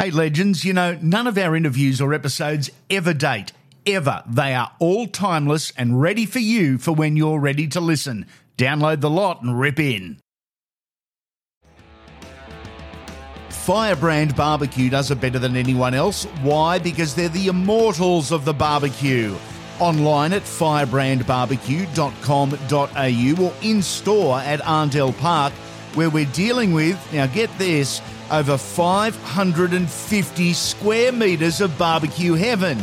Hey, legends, you know, none of our interviews or episodes ever date. Ever. They are all timeless and ready for you for when you're ready to listen. Download the lot and rip in. Firebrand Barbecue does it better than anyone else. Why? Because they're the immortals of the barbecue. Online at firebrandbarbecue.com.au or in store at Arndell Park, where we're dealing with, now get this, over 550 square metres of barbecue heaven.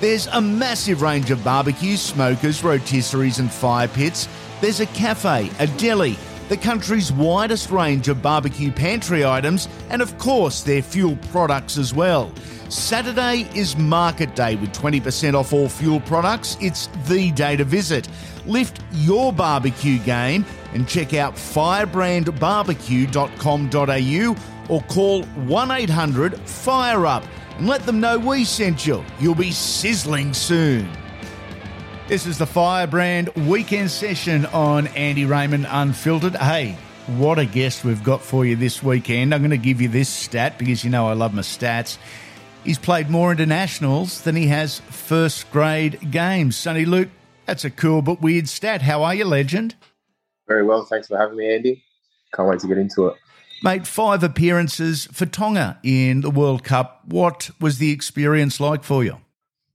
There's a massive range of barbecues, smokers, rotisseries, and fire pits. There's a cafe, a deli, the country's widest range of barbecue pantry items, and of course, their fuel products as well. Saturday is market day with 20% off all fuel products. It's the day to visit. Lift your barbecue game and check out firebrandbarbecue.com.au or call 1 800 FIRE UP and let them know we sent you. You'll be sizzling soon. This is the Firebrand weekend session on Andy Raymond Unfiltered. Hey, what a guest we've got for you this weekend. I'm going to give you this stat because you know I love my stats. He's played more internationals than he has first grade games. Soni Luke, that's a cool but weird stat. How are you, legend? Very well. Thanks for having me, Andy. Can't wait to get into it. Made five appearances for Tonga in the World Cup. What was the experience like for you?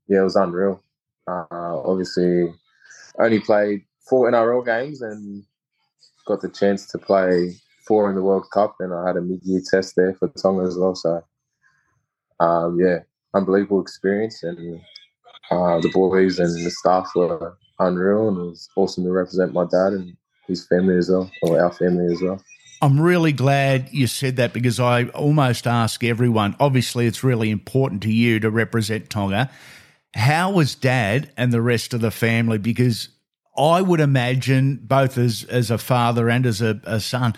Yeah, it was unreal. Uh, obviously, only played four NRL games and got the chance to play four in the World Cup, and I had a mid-year test there for Tonga as well. So, um, yeah, unbelievable experience, and uh, the boys and the staff were unreal, and it was awesome to represent my dad and his family as well, or our family as well. I'm really glad you said that because I almost ask everyone. Obviously, it's really important to you to represent Tonga. How was dad and the rest of the family? Because I would imagine, both as, as a father and as a, a son,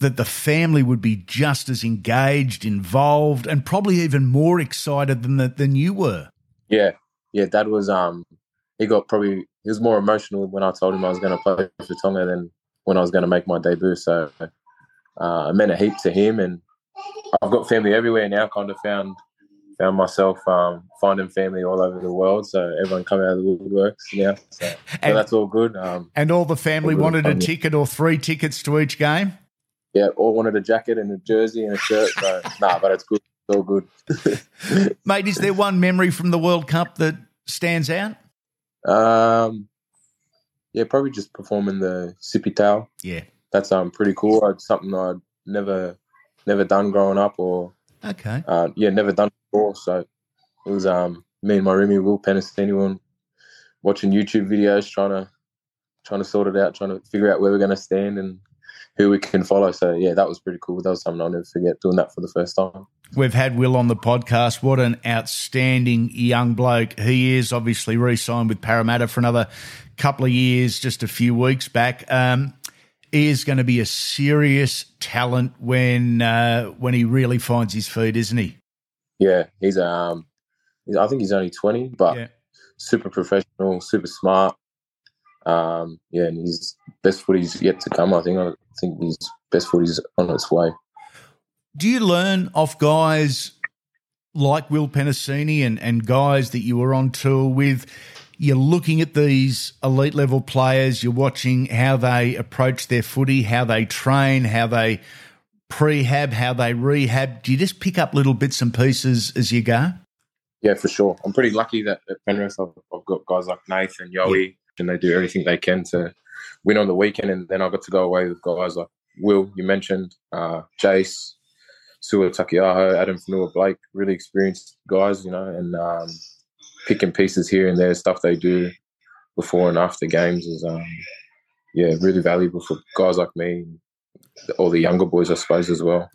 that the family would be just as engaged, involved, and probably even more excited than the, than you were. Yeah, yeah. Dad was um, he got probably he was more emotional when I told him I was going to play for Tonga than when I was going to make my debut. So uh, it meant a heap to him, and I've got family everywhere now. Kind of found found myself um, finding family all over the world. So everyone coming out of the woodworks now. So, so and, that's all good. Um, and all the family all wanted a ticket or three tickets to each game. Yeah, all wanted a jacket and a jersey and a shirt. So nah, but it's good. It's all good. Mate, is there one memory from the World Cup that stands out? Um, yeah, probably just performing the Sipi Tau. Yeah, that's um pretty cool. It's something I'd never never done growing up, or okay, uh, yeah, never done before. So it was um me and my roomie Will Penisini one watching YouTube videos, trying to trying to sort it out, trying to figure out where we're going to stand and who we can follow. So yeah, that was pretty cool. That was something I'll never forget doing that for the first time. We've had Will on the podcast. What an outstanding young bloke he is. Obviously, re-signed with Parramatta for another couple of years, just a few weeks back. Um, he is going to be a serious talent when uh, when he really finds his feet, isn't he? Yeah, he's um, he's, I think he's only twenty, but yeah. super professional, super smart. Um, yeah, and his best footy's yet to come. I think. I think his best footy's on its way. Do you learn off guys like Will Penisini and, and guys that you were on tour with? You're looking at these elite level players, you're watching how they approach their footy, how they train, how they prehab, how they rehab. Do you just pick up little bits and pieces as you go? Yeah, for sure. I'm pretty lucky that at Penrith I've, I've got guys like Nathan, Yowie, yeah. and they do everything they can to win on the weekend. And then I got to go away with guys like Will, you mentioned, uh, Jace, Sua Taukeiaho, Addin Fonua-Blake, really experienced guys, you know, and um, picking pieces here and there, stuff they do before and after games is, um, yeah, really valuable for guys like me, all the younger boys, I suppose, as well.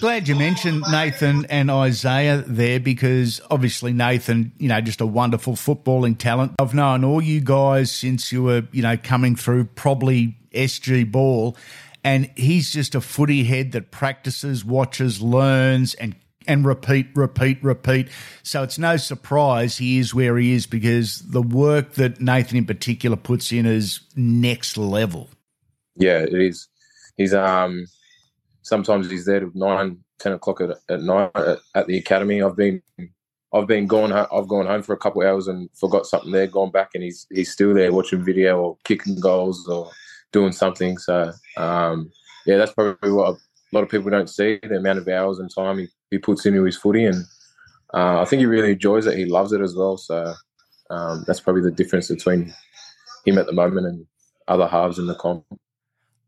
Glad you mentioned Nathan and Isaiah there because obviously Nathan, you know, just a wonderful footballing talent. I've known all you guys since you were, you know, coming through probably SG ball and he's just a footy head that practices, watches, learns, and and repeat, repeat, repeat. So it's no surprise he is where he is because the work that Nathan in particular puts in is next level. Yeah, it is. He's um sometimes he's there with nine ten o'clock at, at night at, at, the academy. I've been I've been gone. I've gone home for a couple of hours and forgot something there. Gone back and he's he's still there watching video or kicking goals or doing something. So um, yeah, that's probably what a lot of people don't see the amount of hours and time he, he puts into his footy, and uh, I think he really enjoys it. He loves it as well. So um, that's probably the difference between him at the moment and other halves in the comp.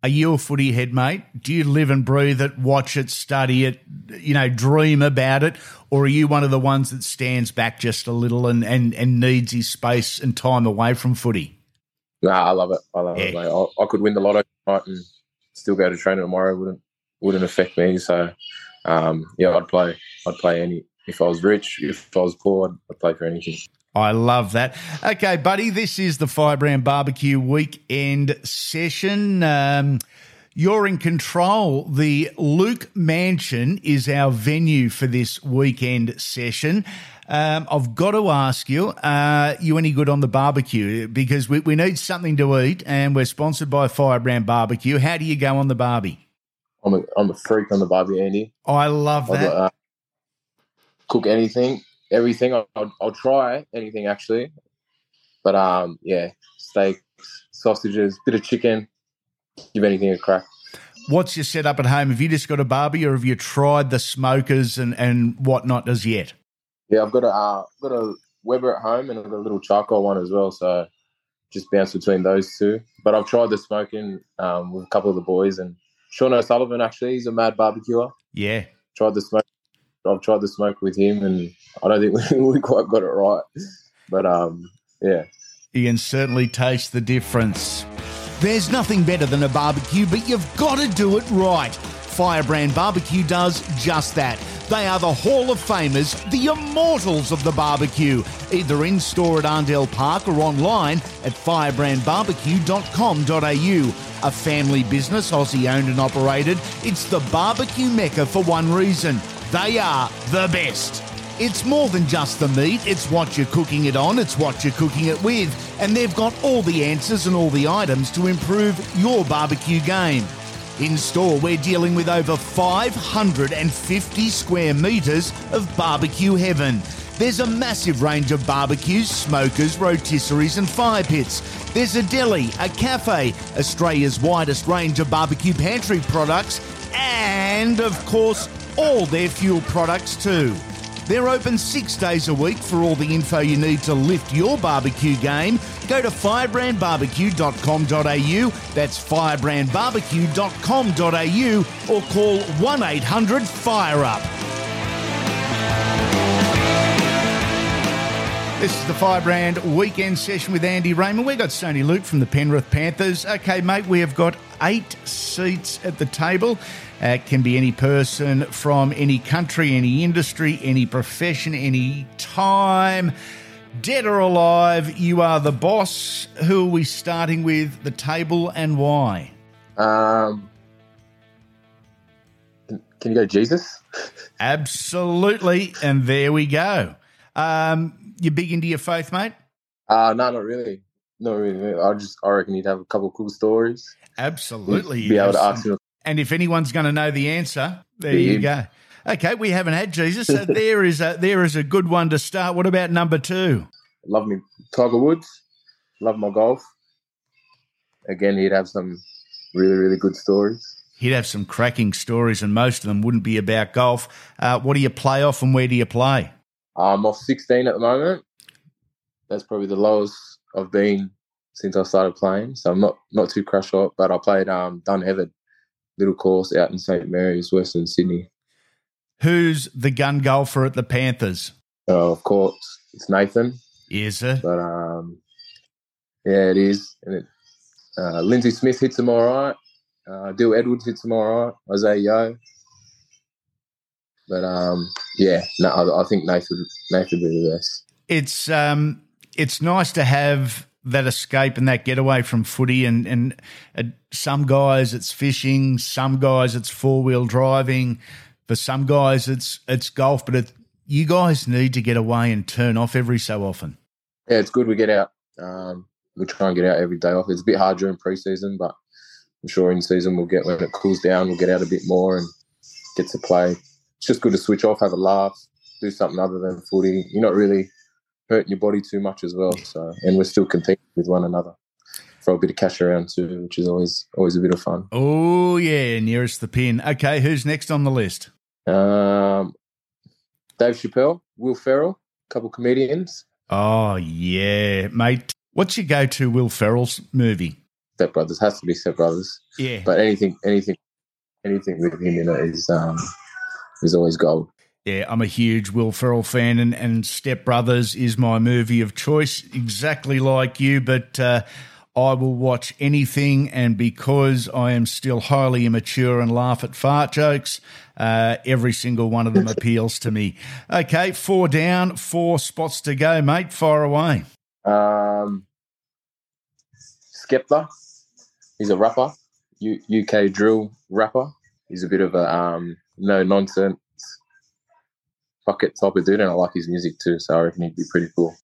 Are you a footy head, mate? Do you live and breathe it, watch it, study it, you know, dream about it? Or are you one of the ones that stands back just a little and, and, and needs his space and time away from footy? Nah, I love it. I love yeah. it, mate. I, I, could win the lotto tonight and still go to training tomorrow. Wouldn't wouldn't affect me. So, um, yeah, I'd play. I'd play any. If I was rich, if I was poor, I'd, I'd play for anything. I love that. Okay, buddy, this is the Firebrand Barbecue weekend session. Um, you're in control. The Luke Mansion is our venue for this weekend session. Um, I've got to ask you, uh, you any good on the barbecue? Because we, we need something to eat and we're sponsored by Firebrand Barbecue. How do you go on the barbie? I'm a, I'm a freak on the barbie, Andy. I love that. Got, uh, cook anything everything. I'll, I'll, try anything actually, but um, yeah, steak, sausages, bit of chicken, give anything a crack. What's your setup at home? Have you just got a barbie, or have you tried the smokers and and whatnot as yet? Yeah, I've got a uh, got a Weber at home and I've got a little charcoal one as well. So just bounce between those two. But I've tried the smoking um, with a couple of the boys and Sean O'Sullivan actually, he's a mad barbecuer. Yeah. Tried the smoke I've tried the smoke with him, and I don't think we, we quite got it right. But um, yeah, can certainly taste the difference. There's nothing better than a barbecue, but you've got to do it right. Firebrand Barbecue does just that. They are the Hall of Famers, the immortals of the barbecue, either in store at Arndell Park or online at firebrandbarbecue.com.au. A family business, Aussie owned and operated, it's the barbecue mecca for one reason they are the best. It's more than just the meat, it's what you're cooking it on, it's what you're cooking it with, and they've got all the answers and all the items to improve your barbecue game. In store, we're dealing with over 550 square metres of barbecue heaven. There's a massive range of barbecues, smokers, rotisseries, and fire pits. There's a deli, a cafe, Australia's widest range of barbecue pantry products, and of course, all their fuel products too. They're open six days a week for all the info you need to lift your barbecue game. Go to firebrandbarbecue.com.au. That's firebrandbarbecue.com.au or call 1 800 FIRE UP. This is the Firebrand weekend session with Andy Raymond. We've got Soni Luke from the Penrith Panthers. Okay, mate, we have got eight seats at the table. Uh, it can be any person from any country, any industry, any profession, any time. Dead or alive, you are the boss. Who are we starting with, the table, and why? Um, can you go Jesus? Absolutely. And there we go. Um, you big into your faith, mate? Uh, no, not really. Not really. I just I reckon you'd have a couple cool stories. Absolutely. Be able to ask him and if anyone's going to know the answer, there you go. Okay, we haven't had Jesus. So there is a there is a good one to start. What about number two? Love me Tiger Woods. Love my golf. Again, he'd have some really really good stories. He'd have some cracking stories, and most of them wouldn't be about golf. Uh, what do you play off, and where do you play? I'm off 16 at the moment. That's probably the lowest I've been since I started playing. So I'm not not too crushed up, but I played um Dunheved little course out in St Mary's, Western Sydney. Who's the gun golfer at the Panthers? Oh, of course, it's Nathan. Is it? But um, yeah, it is. And it, uh, Lindsay Smith hits him all right. Uh, Dill Edwards hits him all right. Isaiah Yeo. But um, yeah, no, I, I think Nathan Nathan would be the best. It's um, it's nice to have that escape and that getaway from footy. And, and uh, some guys it's fishing, some guys it's four wheel driving, for some guys it's it's golf. But it, you guys need to get away and turn off every so often. Yeah, it's good we get out. Um, we try and get out every day off. It's a bit hard during preseason, but I'm sure in season we'll get when it cools down, we'll get out a bit more and get to play it's just good to switch off, have a laugh, do something other than footy. You're not really hurting your body too much as well. So, and we're still competing with one another. Throw a bit of cash around too, which is always always a bit of fun. Oh yeah, nearest the pin. Okay, who's next on the list? Um, Dave Chappelle, Will Ferrell, a couple comedians. Oh yeah, mate. What's your go-to Will Ferrell's movie? Step Brothers has to be Step Brothers. Yeah, but anything, anything, anything with him in it is um is always gold. Yeah, I'm a huge Will Ferrell fan, and, and Step Brothers is my movie of choice, exactly like you. But uh, I will watch anything, and because I am still highly immature and laugh at fart jokes, uh, every single one of them appeals to me. Okay, four down, four spots to go, mate. Fire away. Um, Skepta, he's a rapper, U- UK drill rapper. He's a bit of a um, no nonsense bucket type of dude, and I like his music too. So I reckon he'd be pretty cool.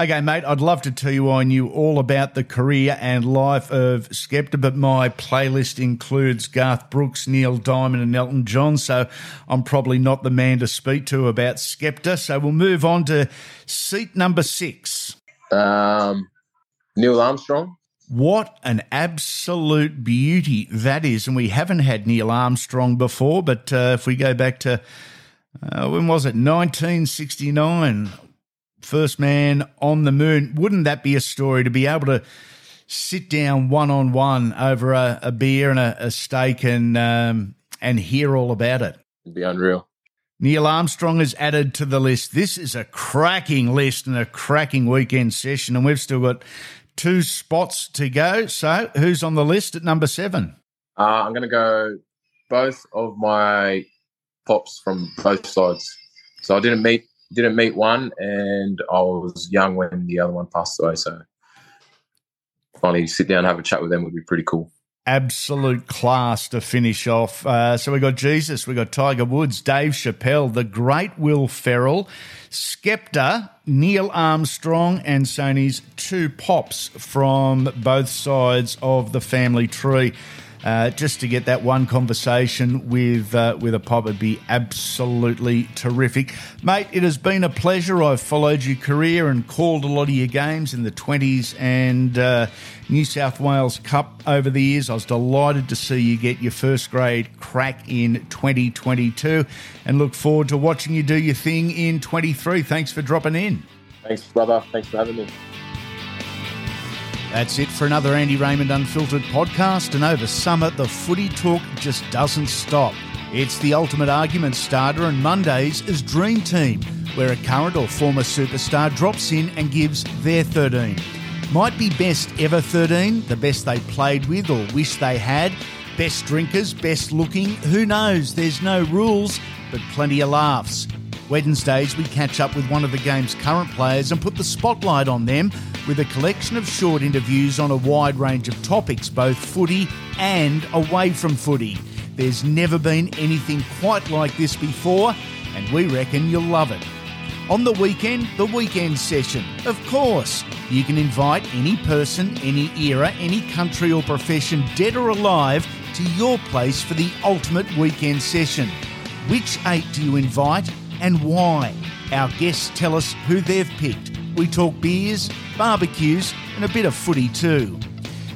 Okay, mate, I'd love to tell you I knew all about the career and life of Skepta, but my playlist includes Garth Brooks, Neil Diamond, and Elton John, so I'm probably not the man to speak to about Skepta. So we'll move on to seat number six. Um, Neil Armstrong. What an absolute beauty that is. And we haven't had Neil Armstrong before, but uh, if we go back to, uh, when was it? 1969 first man on the moon. Wouldn't that be a story to be able to sit down one on one over a, a, beer and a, a steak and um, and hear all about it? It'd be unreal. Neil Armstrong is added to the list. This is a cracking list and a cracking weekend session, and we've still got two spots to go. So, who's on the list at number seven? Uh, I'm going to go both of my pops from both sides. So I didn't meet didn't meet one, and I was young when the other one passed away. So finally, sit down and have a chat with them would be pretty cool. Absolute class to finish off. Uh, so we got Jesus, we got Tiger Woods, Dave Chappelle, the great Will Ferrell, Skepta, Neil Armstrong, and Soni's two pops from both sides of the family tree uh, just to get that one conversation with uh, with a pop would be absolutely terrific, mate. It has been a pleasure. I've followed your career and called a lot of your games in the twenties and uh, New South Wales Cup over the years. I was delighted to see you get your first grade crack in 2022, and look forward to watching you do your thing in 23. Thanks for dropping in. Thanks, brother. Thanks for having me. That's it for another Andy Raymond Unfiltered podcast. And over summer, the footy talk just doesn't stop. It's the ultimate argument starter, and Mondays is Dream Team, where a current or former superstar drops in and gives their 13. Might be best ever 13, the best they played with or wish they had. Best drinkers, best looking, who knows? There's no rules, but plenty of laughs. Wednesdays, we catch up with one of the game's current players and put the spotlight on them with a collection of short interviews on a wide range of topics, both footy and away from footy. There's never been anything quite like this before, and we reckon you'll love it. On the weekend, the weekend session. Of course, you can invite any person, any era, any country or profession, dead or alive, to your place for the ultimate weekend session. Which eight do you invite and why. Our guests tell us who they've picked. We talk beers, barbecues, and a bit of footy too.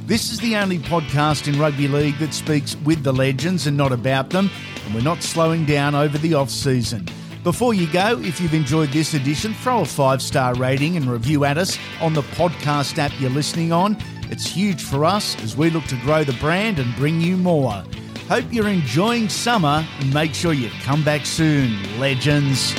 This is the only podcast in rugby league that speaks with the legends and not about them, and we're not slowing down over the off season. Before you go, if you've enjoyed this edition, throw a five star rating and review at us on the podcast app you're listening on. It's huge for us as we look to grow the brand and bring you more. Hope you're enjoying summer and make sure you come back soon, legends.